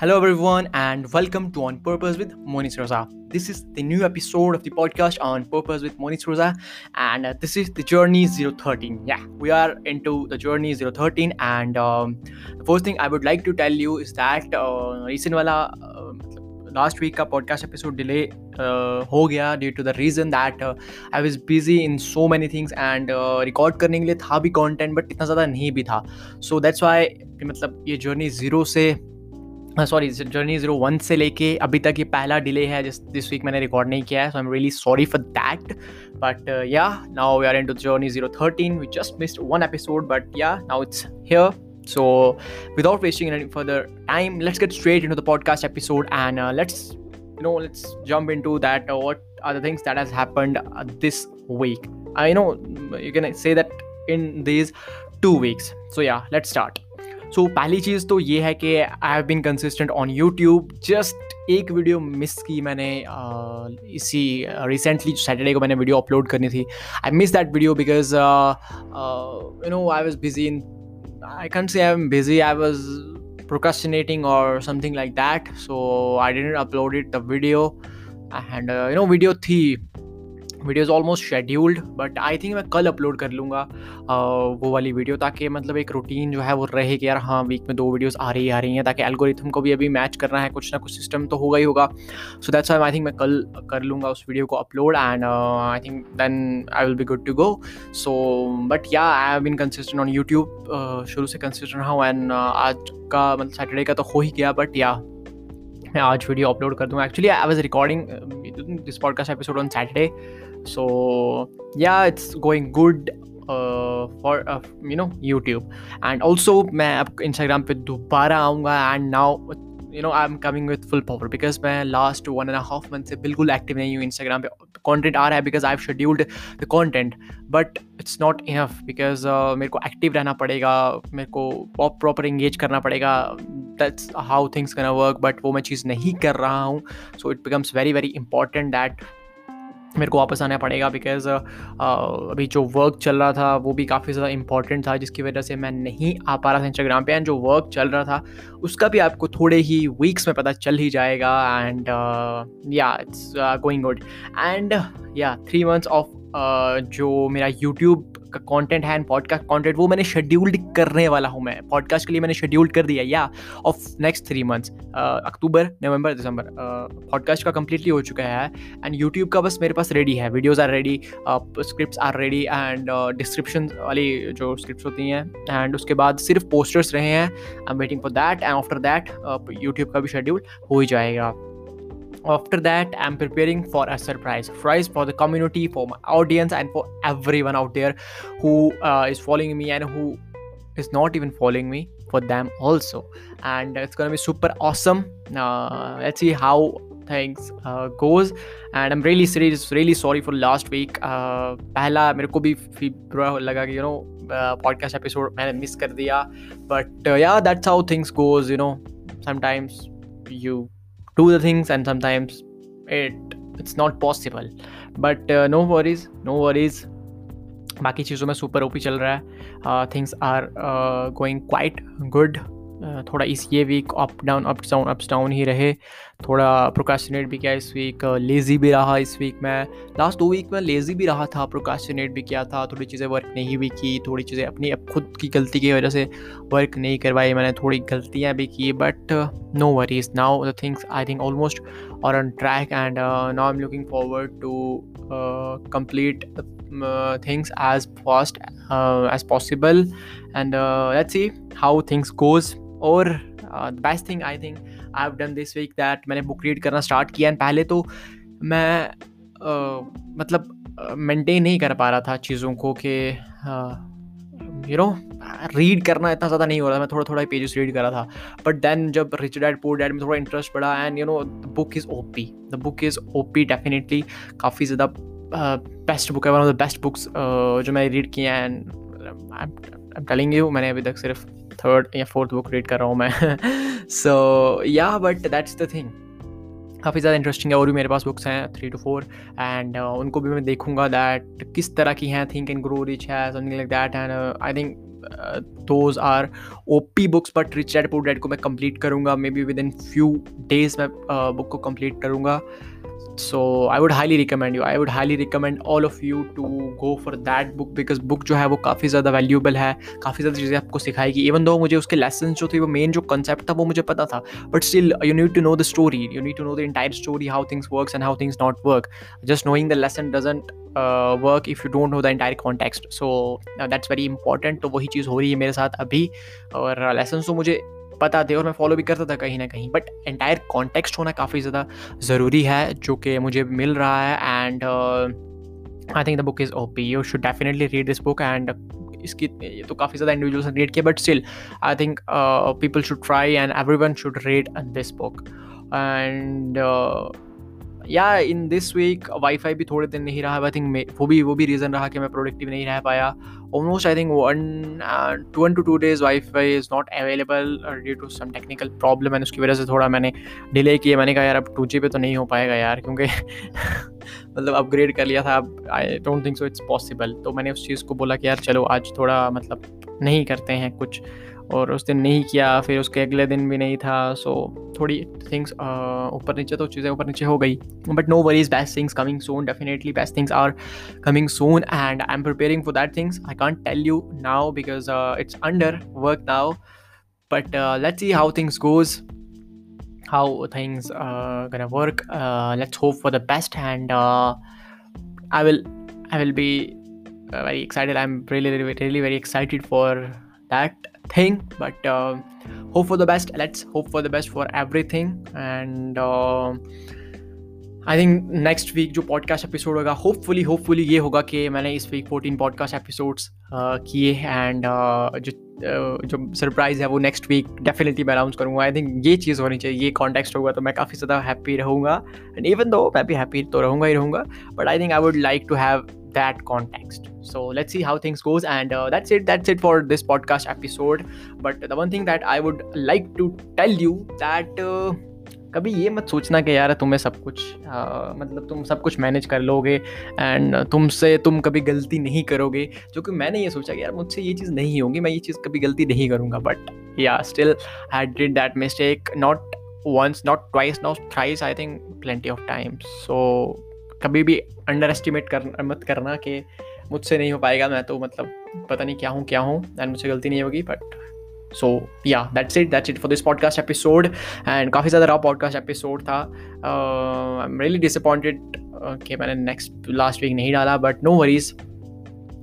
Hello, everyone, and welcome to On Purpose with Moniz Rosa. This is the new episode of the podcast On Purpose with Moniz Rosa, and uh, this is the Journey 013. Yeah, we are into the Journey 013, and um, the first thing I would like to tell you is that uh, recent wala uh, last week का podcast episode delay हो गया due to the reason that I was busy in so many things and record करने के लिए था भी content but इतना ज़्यादा नहीं भी था सो दैट्स वाई मतलब ये जर्नी ज़ीरो से सॉरी जर्नी जीरो वन से लेके अभी तक ये पहला डिले है जिस दिस वीक मैंने रिकॉर्ड नहीं किया है so I am really sorry for that but yeah now we are into journey zero thirteen we just missed one episode but yeah now it's here so without wasting any further time let's get straight into the podcast episode and uh, let's you know let's jump into that uh, what are the things that has happened uh, this week i know you can say that in these two weeks so yeah let's start So पहली चीज़ तो ये है कि I have been consistent on YouTube just एक video miss की मैंने इसी रिसेंटली सैटरडे को मैंने वीडियो अपलोड करनी थी. I miss that video because you know I was busy in I can see I am busy I was procrastinating और something like that so I didn't upload it the video and you know video थी videos almost scheduled but I think मैं कल upload कर लूँगा वो वाली video ताकि मतलब एक रूटीन जो है वो रहे कि यार हाँ वीक में दो वीडियोस आ रही आ रही हैं, ताकि एल्गोरिथम को भी अभी मैच करना है, कुछ ना कुछ सिस्टम तो होगा ही होगा। सो दैट्स आई थिंक मैं कल कर लूँगा उस वीडियो को upload and I think then I will be good to go so but yeah I have been consistent on YouTube शुरू से कंसिस्टेंट रहा हूँ एंड आज का मतलब सैटरडे का तो हो ही गया बट या मैं आज वीडियो अपलोड कर दूँ actually I was recording this podcast episode on Saturday so yeah it's going good for you know YouTube and also मैं अब इंस्टाग्राम पर दोबारा आऊँगा। And now you know I am coming with full power because मैं last one and half month से बिल्कुल active नहीं हूँ इंस्टाग्राम पे। कॉन्टेंट आ रहा है because I have scheduled the content but it's not enough because मेरे को एक्टिव रहना पड़ेगा, मेरे को प्रॉपर इंगेज करना पड़ेगा। That's how things can work but वो मैं चीज़ नहीं कर रहा हूँ। So it becomes very very important that मेरे को वापस आना पड़ेगा बिकॉज़ अभी जो वर्क चल रहा था, वो भी काफ़ी ज़्यादा इंपॉर्टेंट था, जिसकी वजह से मैं नहीं आ पा रहा था इंस्टाग्राम पे। एंड जो वर्क चल रहा था, उसका भी आपको थोड़े ही वीक्स में पता चल ही जाएगा। And yeah it's going good and yeah three months of जो मेरा यूट्यूब का कंटेंट है एंड पॉडकास्ट कंटेंट वो मैंने शेड्यूल्ड करने वाला हूँ मैं। पॉडकास्ट के लिए मैंने शेड्यूल्ड कर दिया, yeah of next three months October, November, December podcast का कम्प्लीटली हो चुका है एंड यूट्यूब का बस मेरे पास रेडी है। Videos are ready script are ready and description वाली जो स्क्रिप्ट होती हैं एंड उसके बाद सिर्फ़ पोस्टर्स रहे हैं। I am waiting for that and after that YouTube का भी शेड्यूल हो ही जाएगा। after that i'm preparing for a surprise surprise for the community for my audience and for everyone out there who uh, is following me and who is not even following me for them also and it's gonna be super awesome uh, let's see how things uh, goes and i'm really serious really sorry for last week uh, पहला मेरे को भी बुरा लगा कि you know podcast episode मैंने miss कर दिया but uh, yeah that's how things goes you know sometimes you do the things and sometimes it it's not possible but uh, no worries no worries बाकी चीज़ों में super OP चल रहा है things are going quite good थोड़ा इस ये week up down up down ups down ही रहे। थोड़ा प्रोकाशनेट भी किया इस वीक लेज़ी भी रहा इस वीक में। लास्ट दो वीक में लेज़ी भी रहा था प्रोकास्टिनेट भी किया था थोड़ी चीज़ें वर्क नहीं भी की थोड़ी चीज़ें अपनी खुद की गलती की वजह से वर्क नहीं करवाई मैंने थोड़ी गलतियाँ भी की but no worries now the things I think almost are on track and now I am looking forward to as fast uh, as possible and uh, let's see how things goes. और best thing I think I have done this week that मैंने book read करना start किया and पहले तो मैं uh, मतलब maintain uh, नहीं कर पा रहा था चीज़ों को कि यू नो रीड करना इतना ज़्यादा नहीं हो रहा था मैं थोड़ा थोड़ा पेजेस रीड कर रहा था। बट देन जब रिच डैड पोर डैड में थोड़ा इंटरेस्ट पड़ा and you know the book is O P the book is O P definitely काफ़ी ज़्यादा बेस्ट बुक है one of the best books जो मैंने रीड किए हैं एंड आई टेलिंग यू मैंने अभी तक सिर्फ़ थर्ड या फोर्थ बुक रीड कर रहा हूँ मैं। सो या बट दैट्स द थिंग काफ़ी ज़्यादा इंटरेस्टिंग है और भी मेरे पास बुक्स हैं थ्री टू फोर एंड उनको भी मैं देखूँगा दैट किस तरह की हैं थिंक एंड ग्रो रिच है something like that and I think those are O P books but rich dad poor dad को मैं कंप्लीट करूँगा maybe within few days मैं बुक uh, को कंप्लीट करूँगा। So I would highly recommend you I would highly recommend all of you to go for that book because book जो है वो काफ़ी ज़्यादा वैल्यूबल है। काफ़ी ज़्यादा चीज़ें आपको सिखाएगी। इवन दो मुझे उसके लेसन जो थे, वो मेन जो कंसेप्ट था, वो मुझे पता था। But still you need to know the story you need to know the entire story how things work and how things not work just knowing the lesson doesn't work if you don't know the entire context so that's very important तो वही चीज़ हो रही है मेरे साथ अभी। और lesson तो मुझे पता थे और मैं फॉलो भी करता था कहीं ना कहीं। बट एंटायर कॉन्टेक्स्ट होना काफ़ी ज़्यादा ज़रूरी है, जो कि मुझे मिल रहा है and I think the book is OP you should definitely read this book and इसकी, ये तो काफ़ी ज़्यादा इंडिविजुअल्स ने रीड किया but still I think people should try and everyone should read this book and yeah in this week wifi भी थोड़े दिन नहीं रहा आई थिंक वो भी वो भी रीज़न रहा कि मैं प्रोडक्टिव नहीं रह पाया। Almost I think one two one two two days wifi is not available due to some technical problem and उसकी वजह से थोड़ा मैंने डिले किया। मैंने कहा, यार, अब टू जी पे तो नहीं हो पाएगा यार, क्योंकि मतलब अपग्रेड कर लिया था, अब I don't think so it's possible तो मैंने उस चीज़ को बोला कि, यार, चलो, आज थोड़ा मतलब नहीं करते हैं कुछ और उस दिन नहीं किया, फिर उसके अगले दिन भी नहीं था। सो थोड़ी थिंग्स ऊपर नीचे तो चीज़ें ऊपर नीचे हो गई। But no worries best things coming soon definitely best things are coming soon and I am preparing for that things I can't tell you now because it's under work now but let's see how things goes how things work let's hope for the best and I will I will be very excited I am really really very excited for that thing but uh, hope for the best. Let's hope for the best for everything. And uh, I think next week जो podcast episode होगा hopefully hopefully ये होगा कि मैंने इस week fourteen podcast episodes किए and जो जो सरप्राइज़ है वो नेक्स्ट वीक डेफिनेटली मैं अनाउंस करूँगा। आई थिंक ये चीज़ होनी चाहिए ये कॉन्टेक्स्ट होगा तो मैं काफ़ी ज़्यादा हैप्पी रहूँगा। एंड इवन दो मैं भी हैप्पी तो रहूँगा ही रहूँगा but I think I would like to have that context. So let's see how things goes and uh, that's it. That's it for this podcast episode. But the one thing that i would like to tell you that uh, कभी ये मत सोचना कि यार तुम्हें सब कुछ आ, मतलब तुम सब कुछ मैनेज कर लोगे एंड तुमसे तुम कभी गलती नहीं करोगे। जो कि मैंने ये सोचा कि यार मुझसे ये चीज़ नहीं होगी मैं ये चीज़ कभी गलती नहीं करूँगा। But yeah still I did that mistake not once not twice not thrice I think plenty of times so कभी भी अंडर एस्टिमेट कर, मत करना कि मुझसे नहीं हो पाएगा मैं तो मतलब पता नहीं क्या हूँ क्या हूँ एंड मुझसे गलती नहीं होगी but so yeah that's it that's it for this podcast episode and काफ़ी ज़्यादा रहा पॉडकास्ट एपिसोड था। आई एम रियली डिसअपॉइंटेड कि मैंने नेक्स्ट लास्ट वीक नहीं डाला but no worries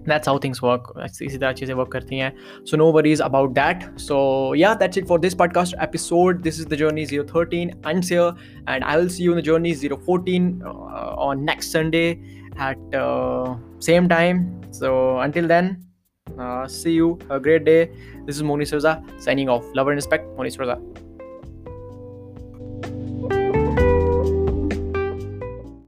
that's how things work, इसी तरह चीज़ें वर्क करती हैं। So no worries about that so yeah that's it for this podcast episode this is the journey zero thirteen and cheers and I will see you in the journey zero fourteen on next Sunday at uh, same time. So until then, uh, see you. Have a great day. This is Moni Souza signing off. Love and respect, Moni Souza.